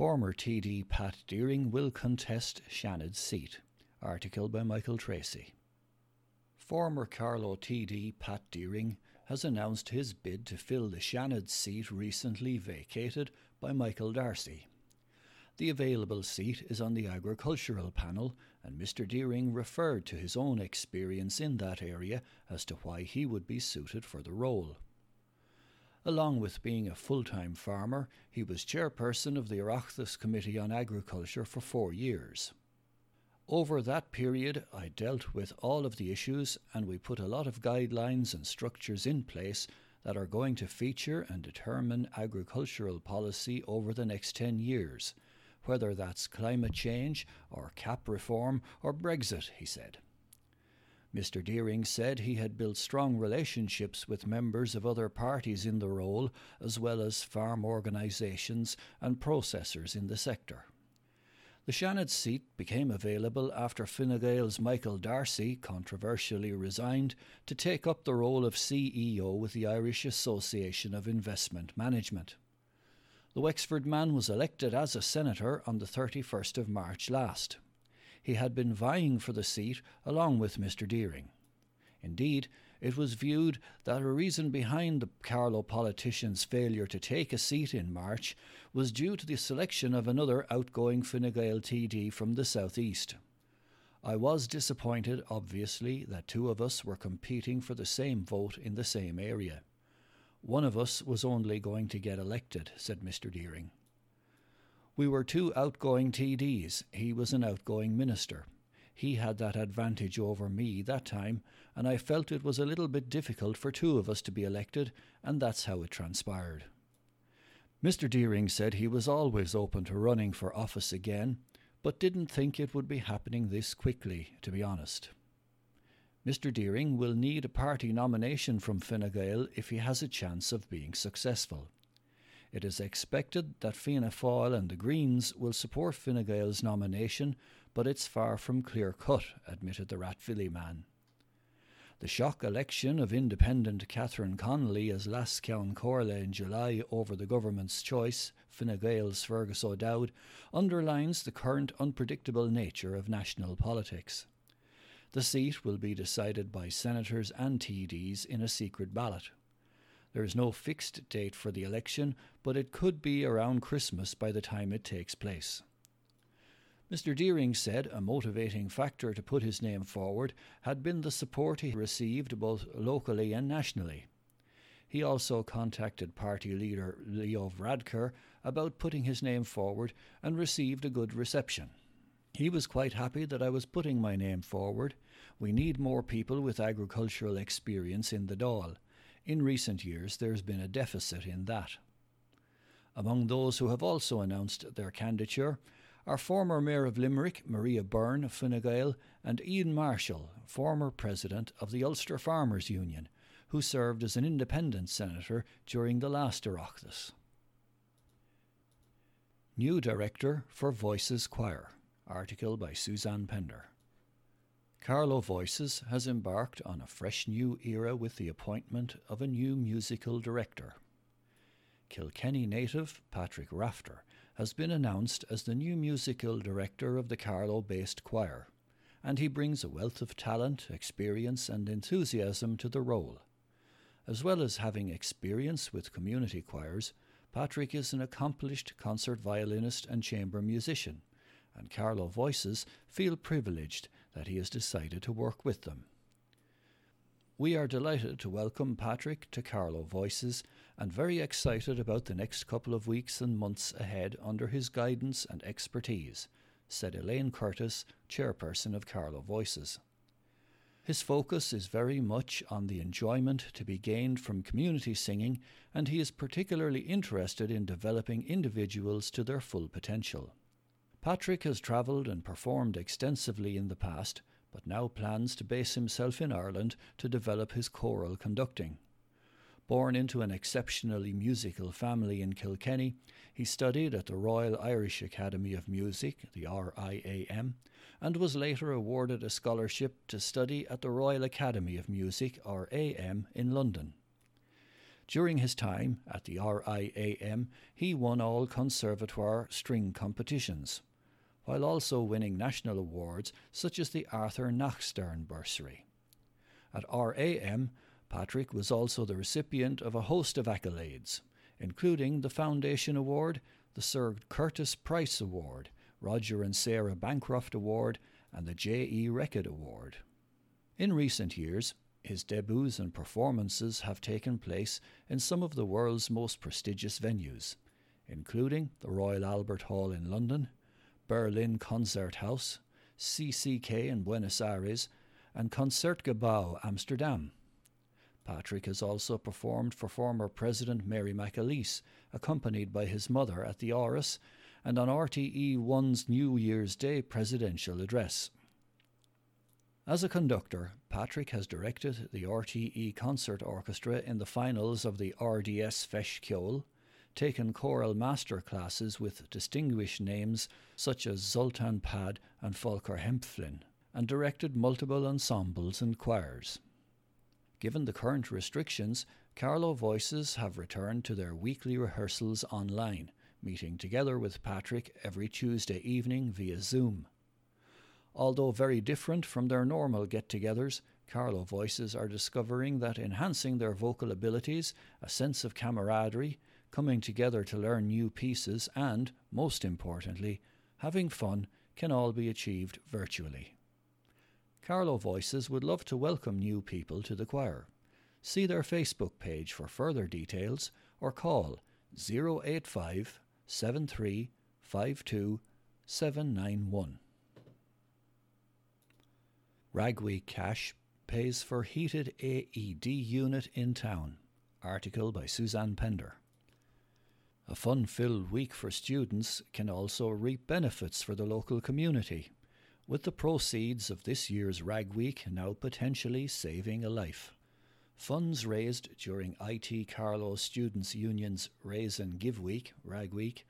Former TD Pat Deering will contest Shannon's seat. Article by Michael Tracy. Former Carlow TD Pat Deering has announced his bid to fill the Seanad seat recently vacated by Michael Darcy. The available seat is on the agricultural panel, and Mr. Deering referred to his own experience in that area as to why he would be suited for the role. Along with being a full time farmer, he was chairperson of the Oireachtas Committee on Agriculture for four years. Over that period, I dealt with all of the issues and we put a lot of guidelines and structures in place that are going to feature and determine agricultural policy over the next 10 years, whether that's climate change or cap reform or Brexit, he said. Mr. Deering said he had built strong relationships with members of other parties in the role, as well as farm organisations and processors in the sector. The Seanad seat became available after Fine Gael's Michael Darcy controversially resigned to take up the role of CEO with the Irish Association of Investment Management. The Wexford man was elected as a senator on the 31st of March last he had been vying for the seat along with Mr. Deering. Indeed, it was viewed that a reason behind the Carlow politician's failure to take a seat in March was due to the selection of another outgoing Fine Gael TD from the southeast. I was disappointed, obviously, that two of us were competing for the same vote in the same area. One of us was only going to get elected, said Mr. Deering. We were two outgoing TDs. He was an outgoing minister. He had that advantage over me that time, and I felt it was a little bit difficult for two of us to be elected, and that's how it transpired. Mr. Deering said he was always open to running for office again, but didn't think it would be happening this quickly, to be honest. Mr. Deering will need a party nomination from Fine Gael if he has a chance of being successful. It is expected that Fianna Fáil and the Greens will support Fine Gael's nomination, but it's far from clear cut, admitted the Rathvilly man. The shock election of independent Catherine Connolly as Leas-Cheann Comhairle in July over the government's choice, Fine Gael's Fergus O'Dowd, underlines the current unpredictable nature of national politics. The seat will be decided by senators and TDs in a secret ballot. There is no fixed date for the election, but it could be around Christmas by the time it takes place. Mr. Deering said a motivating factor to put his name forward had been the support he received both locally and nationally. He also contacted party leader Leo Varadkar about putting his name forward and received a good reception. He was quite happy that I was putting my name forward. We need more people with agricultural experience in the Dáil. In recent years, there has been a deficit in that. Among those who have also announced their candidature are former Mayor of Limerick, Maria Byrne of Fine Gael, and Ian Marshall, former President of the Ulster Farmers Union, who served as an independent senator during the last Oireachtas. New Director for Voices Choir, article by Suzanne Pender. Carlow Voices has embarked on a fresh new era with the appointment of a new musical director. Kilkenny native Patrick Rafter has been announced as the new musical director of the Carlow based choir, and he brings a wealth of talent, experience, and enthusiasm to the role. As well as having experience with community choirs, Patrick is an accomplished concert violinist and chamber musician, and Carlow Voices feel privileged that he has decided to work with them. We are delighted to welcome Patrick to Carlow Voices and very excited about the next couple of weeks and months ahead under his guidance and expertise, said Elaine Curtis, chairperson of Carlow Voices. His focus is very much on the enjoyment to be gained from community singing, and he is particularly interested in developing individuals to their full potential. Patrick has travelled and performed extensively in the past, but now plans to base himself in Ireland to develop his choral conducting. Born into an exceptionally musical family in Kilkenny, he studied at the Royal Irish Academy of Music, the RIAM, and was later awarded a scholarship to study at the Royal Academy of Music, RAM, in London. During his time at the RIAM, he won all conservatoire string competitions, while also winning national awards such as the Arthur Nachstern Bursary. At RAM, Patrick was also the recipient of a host of accolades, including the Foundation Award, the Sir Curtis Price Award, Roger and Sarah Bancroft Award, and the J.E. Reckitt Award. In recent years, his debuts and performances have taken place in some of the world's most prestigious venues, including the Royal Albert Hall in London, Berlin Concert House, CCK in Buenos Aires, and Concertgebouw Amsterdam. Patrick has also performed for former President Mary McAleese, accompanied by his mother at the Áras and on RTE1's New Year's Day presidential address. As a conductor, Patrick has directed the RTE Concert Orchestra in the finals of the RDS Feis Ceoil, taken choral master classes with distinguished names such as Zoltan Pad and Volker Hempfling, and directed multiple ensembles and choirs. Given the current restrictions, Carlow Voices have returned to their weekly rehearsals online, meeting together with Patrick every Tuesday evening via Zoom. Although very different from their normal get togethers, Carlow Voices are discovering that enhancing their vocal abilities, a sense of camaraderie, coming together to learn new pieces, and, most importantly, having fun can all be achieved virtually. Carlow Voices would love to welcome new people to the choir. See their Facebook page for further details or call 085 7352 791. Ragweek Cash pays for heated AED unit in town. Article by Suzanne Pender. A fun filled week for students can also reap benefits for the local community, with the proceeds of this year's Rag Week now potentially saving a life. Funds raised during IT Carlow Students' Union's Raise and Give Week, Rag Week,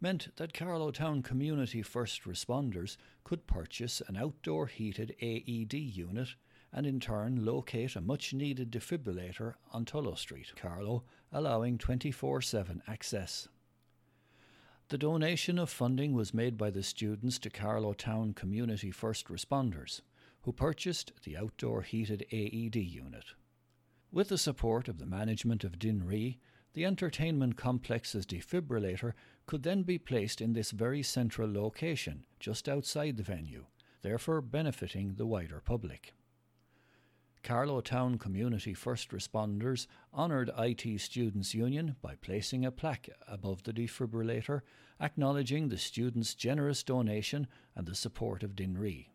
meant that Carlow Town community first responders could purchase an outdoor heated AED unit and in turn locate a much needed defibrillator on Tullow Street, Carlow, allowing 24 7 access. The donation of funding was made by the students to Carlow Town community first responders, who purchased the outdoor heated AED unit. With the support of the management of Dinn Rí, the entertainment complex's defibrillator could then be placed in this very central location, just outside the venue, therefore benefiting the wider public. Carlow Town Community First Responders honoured IT Students' Union by placing a plaque above the defibrillator acknowledging the students' generous donation and the support of Dinn Rí.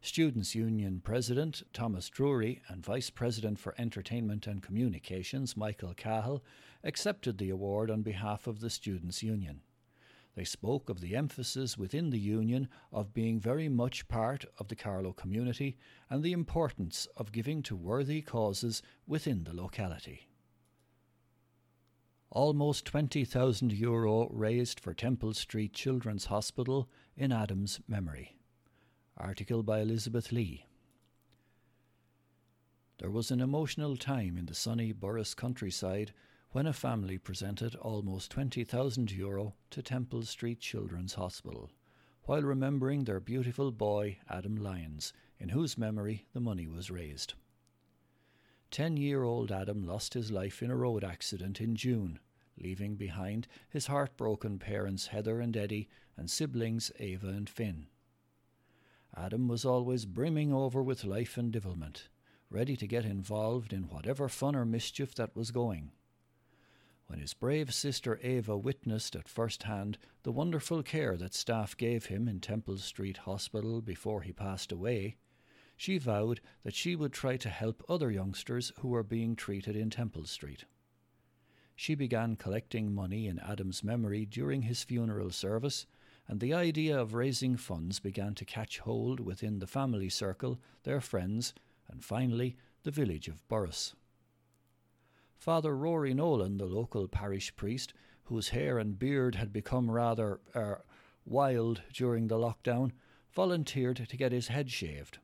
Students' Union President Thomas Drury and Vice President for Entertainment and Communications Michael Cahill accepted the award on behalf of the Students' Union. They spoke of the emphasis within the union of being very much part of the Carlow community and the importance of giving to worthy causes within the locality. Almost 20,000 euro raised for Temple Street Children's Hospital in Adam's memory. Article by Elizabeth Lee. There was an emotional time in the sunny Borris countryside when a family presented almost 20,000 euro to Temple Street Children's Hospital, while remembering their beautiful boy, Adam Lyons, in whose memory the money was raised. Ten year old Adam lost his life in a road accident in June, leaving behind his heartbroken parents Heather and Eddie and siblings Ava and Finn. Adam was always brimming over with life and devilment, ready to get involved in whatever fun or mischief that was going. When his brave sister Ava witnessed at first hand the wonderful care that staff gave him in Temple Street Hospital before he passed away, she vowed that she would try to help other youngsters who were being treated in Temple Street. She began collecting money in Adam's memory during his funeral service and the idea of raising funds began to catch hold within the family circle, their friends, and finally the village of Borris. Father Rory Nolan, the local parish priest, whose hair and beard had become rather er, wild during the lockdown, volunteered to get his head shaved,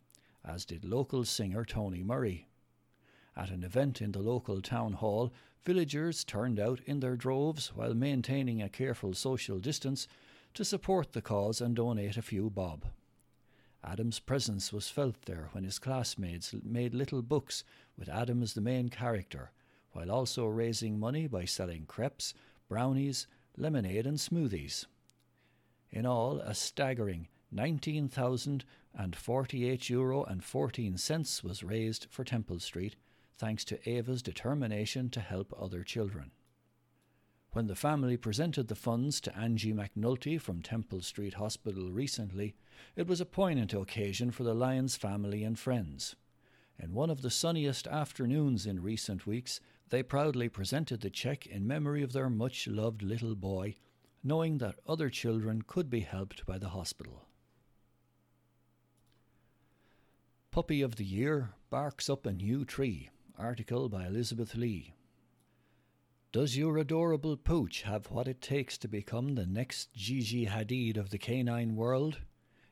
as did local singer Tony Murray. At an event in the local town hall, villagers turned out in their droves while maintaining a careful social distance to support the cause and donate a few bob. Adam's presence was felt there when his classmates made little books with Adam as the main character, while also raising money by selling crepes, brownies, lemonade, and smoothies. In all, a staggering 19,048 euro and 14 cents was raised for Temple Street, thanks to Ava's determination to help other children. When the family presented the funds to Angie McNulty from Temple Street Hospital recently, it was a poignant occasion for the Lyons family and friends. In one of the sunniest afternoons in recent weeks, they proudly presented the cheque in memory of their much loved little boy, knowing that other children could be helped by the hospital. Puppy of the Year barks up a new tree. Article by Elizabeth Lee. Does your adorable pooch have what it takes to become the next Gigi Hadid of the canine world?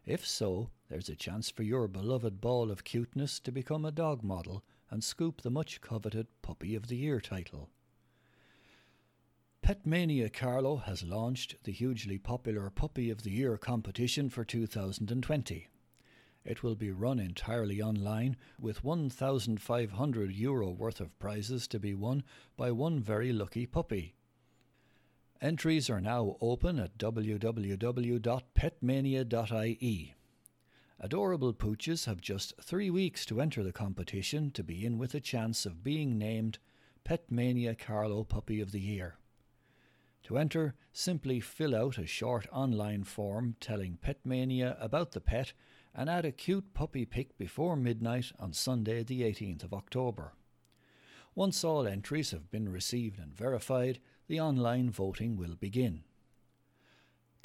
If so, there's a chance for your beloved ball of cuteness to become a dog model and scoop the much coveted Puppy of the Year title. Petmania Carlow has launched the hugely popular Puppy of the Year competition for 2020. It will be run entirely online with 1,500 euro worth of prizes to be won by one very lucky puppy. Entries are now open at www.petmania.ie. Adorable pooches have just three weeks to enter the competition to be in with a chance of being named Petmania Carlow Puppy of the Year. To enter, simply fill out a short online form telling Petmania about the pet and add a cute puppy pic before midnight on Sunday, the 18th of October. Once all entries have been received and verified, the online voting will begin.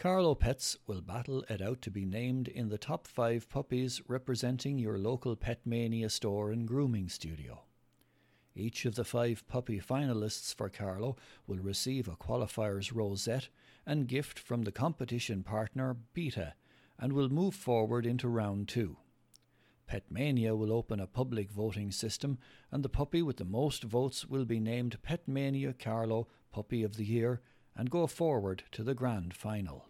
Carlow Pets will battle it out to be named in the top five puppies representing your local Petmania store and grooming studio. Each of the five puppy finalists for Carlow will receive a qualifier's rosette and gift from the competition partner Beta and will move forward into round two. Petmania will open a public voting system, and the puppy with the most votes will be named Petmania Carlow Puppy of the Year and go forward to the grand final.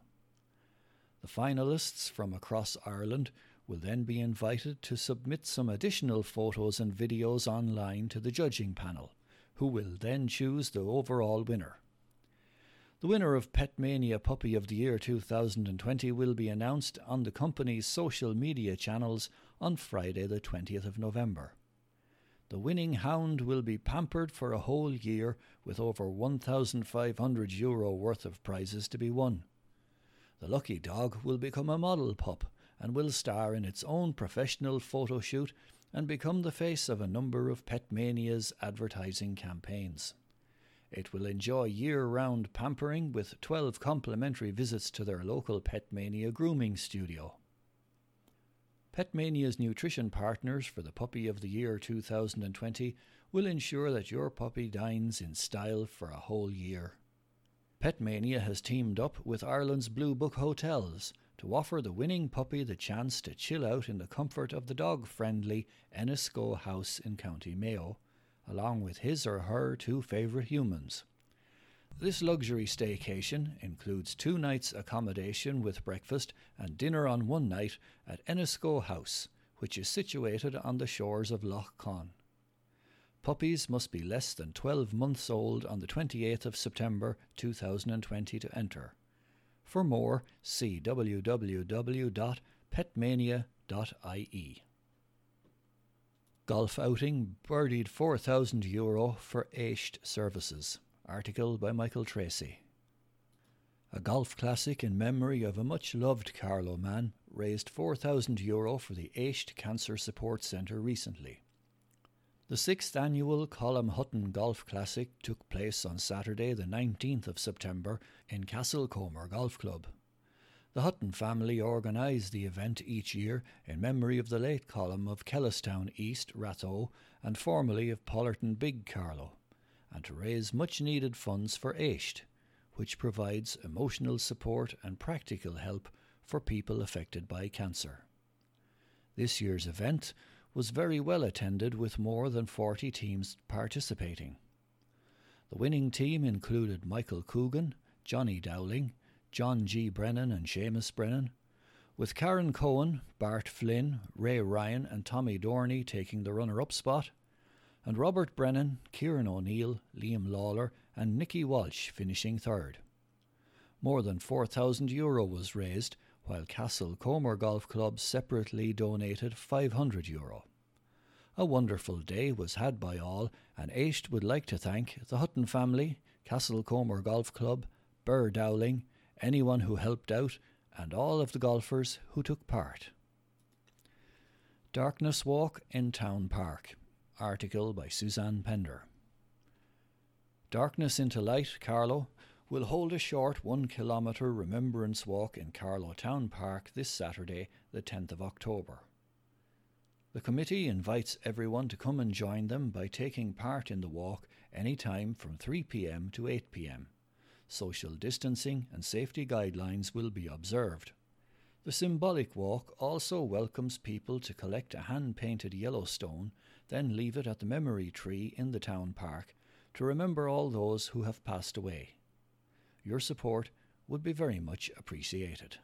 The finalists from across Ireland will then be invited to submit some additional photos and videos online to the judging panel, who will then choose the overall winner. The winner of Petmania Puppy of the Year 2020 will be announced on the company's social media channels on Friday, the 20th of November. The winning hound will be pampered for a whole year with over 1,500 euro worth of prizes to be won. The lucky dog will become a model pup and will star in its own professional photo shoot and become the face of a number of Petmania's advertising campaigns. It will enjoy year round pampering with 12 complimentary visits to their local Petmania grooming studio. Petmania's nutrition partners for the Puppy of the Year 2020 will ensure that your puppy dines in style for a whole year. Petmania has teamed up with Ireland's Blue Book Hotels to offer the winning puppy the chance to chill out in the comfort of the dog friendly Enniscoe House in County Mayo along with his or her two favourite humans. This luxury staycation includes two nights' accommodation with breakfast and dinner on one night at Enniscoe House, which is situated on the shores of Lough Conn. Puppies must be less than 12 months old on the 28th of September 2020 to enter. For more, see www.petmania.ie. Golf outing birdied 4,000 euro for Aisht services. Article by Michael Tracy. A golf classic in memory of a much loved Carlow man raised 4,000 euro for the Aisht Cancer Support Centre recently. The sixth annual Colum Hutton Golf Classic took place on Saturday, the 19th of September, in Castlecomer Golf Club. The Hutton family organise the event each year in memory of the late Colum of Kellistown East, Rathoe, and formerly of Pollerton Big Carlow, and to raise much needed funds for Aisht, which provides emotional support and practical help for people affected by cancer. This year's event was very well attended with more than 40 teams participating. The winning team included Michael Coogan, Johnny Dowling, John G. Brennan, and Seamus Brennan, with Karen Cohen, Bart Flynn, Ray Ryan, and Tommy Dorney taking the runner up spot, and Robert Brennan, Kieran O'Neill, Liam Lawler, and Nicky Walsh finishing third. More than 4,000 euro was raised, while Castlecomer Golf Club separately donated 500 euro. A wonderful day was had by all, and Aisht would like to thank the Hutton family, Castlecomer Golf Club, Burr Dowling, anyone who helped out, and all of the golfers who took part. Darkness Walk in Town Park. Article by Suzanne Pender. Darkness into Light, Carlow, will hold a short one kilometre remembrance walk in Carlow Town Park this Saturday, the 10th of October. The committee invites everyone to come and join them by taking part in the walk any time from 3 pm to 8 pm. Social distancing and safety guidelines will be observed. The symbolic walk also welcomes people to collect a hand painted yellow stone, then leave it at the memory tree in the town park to remember all those who have passed away. Your support would be very much appreciated.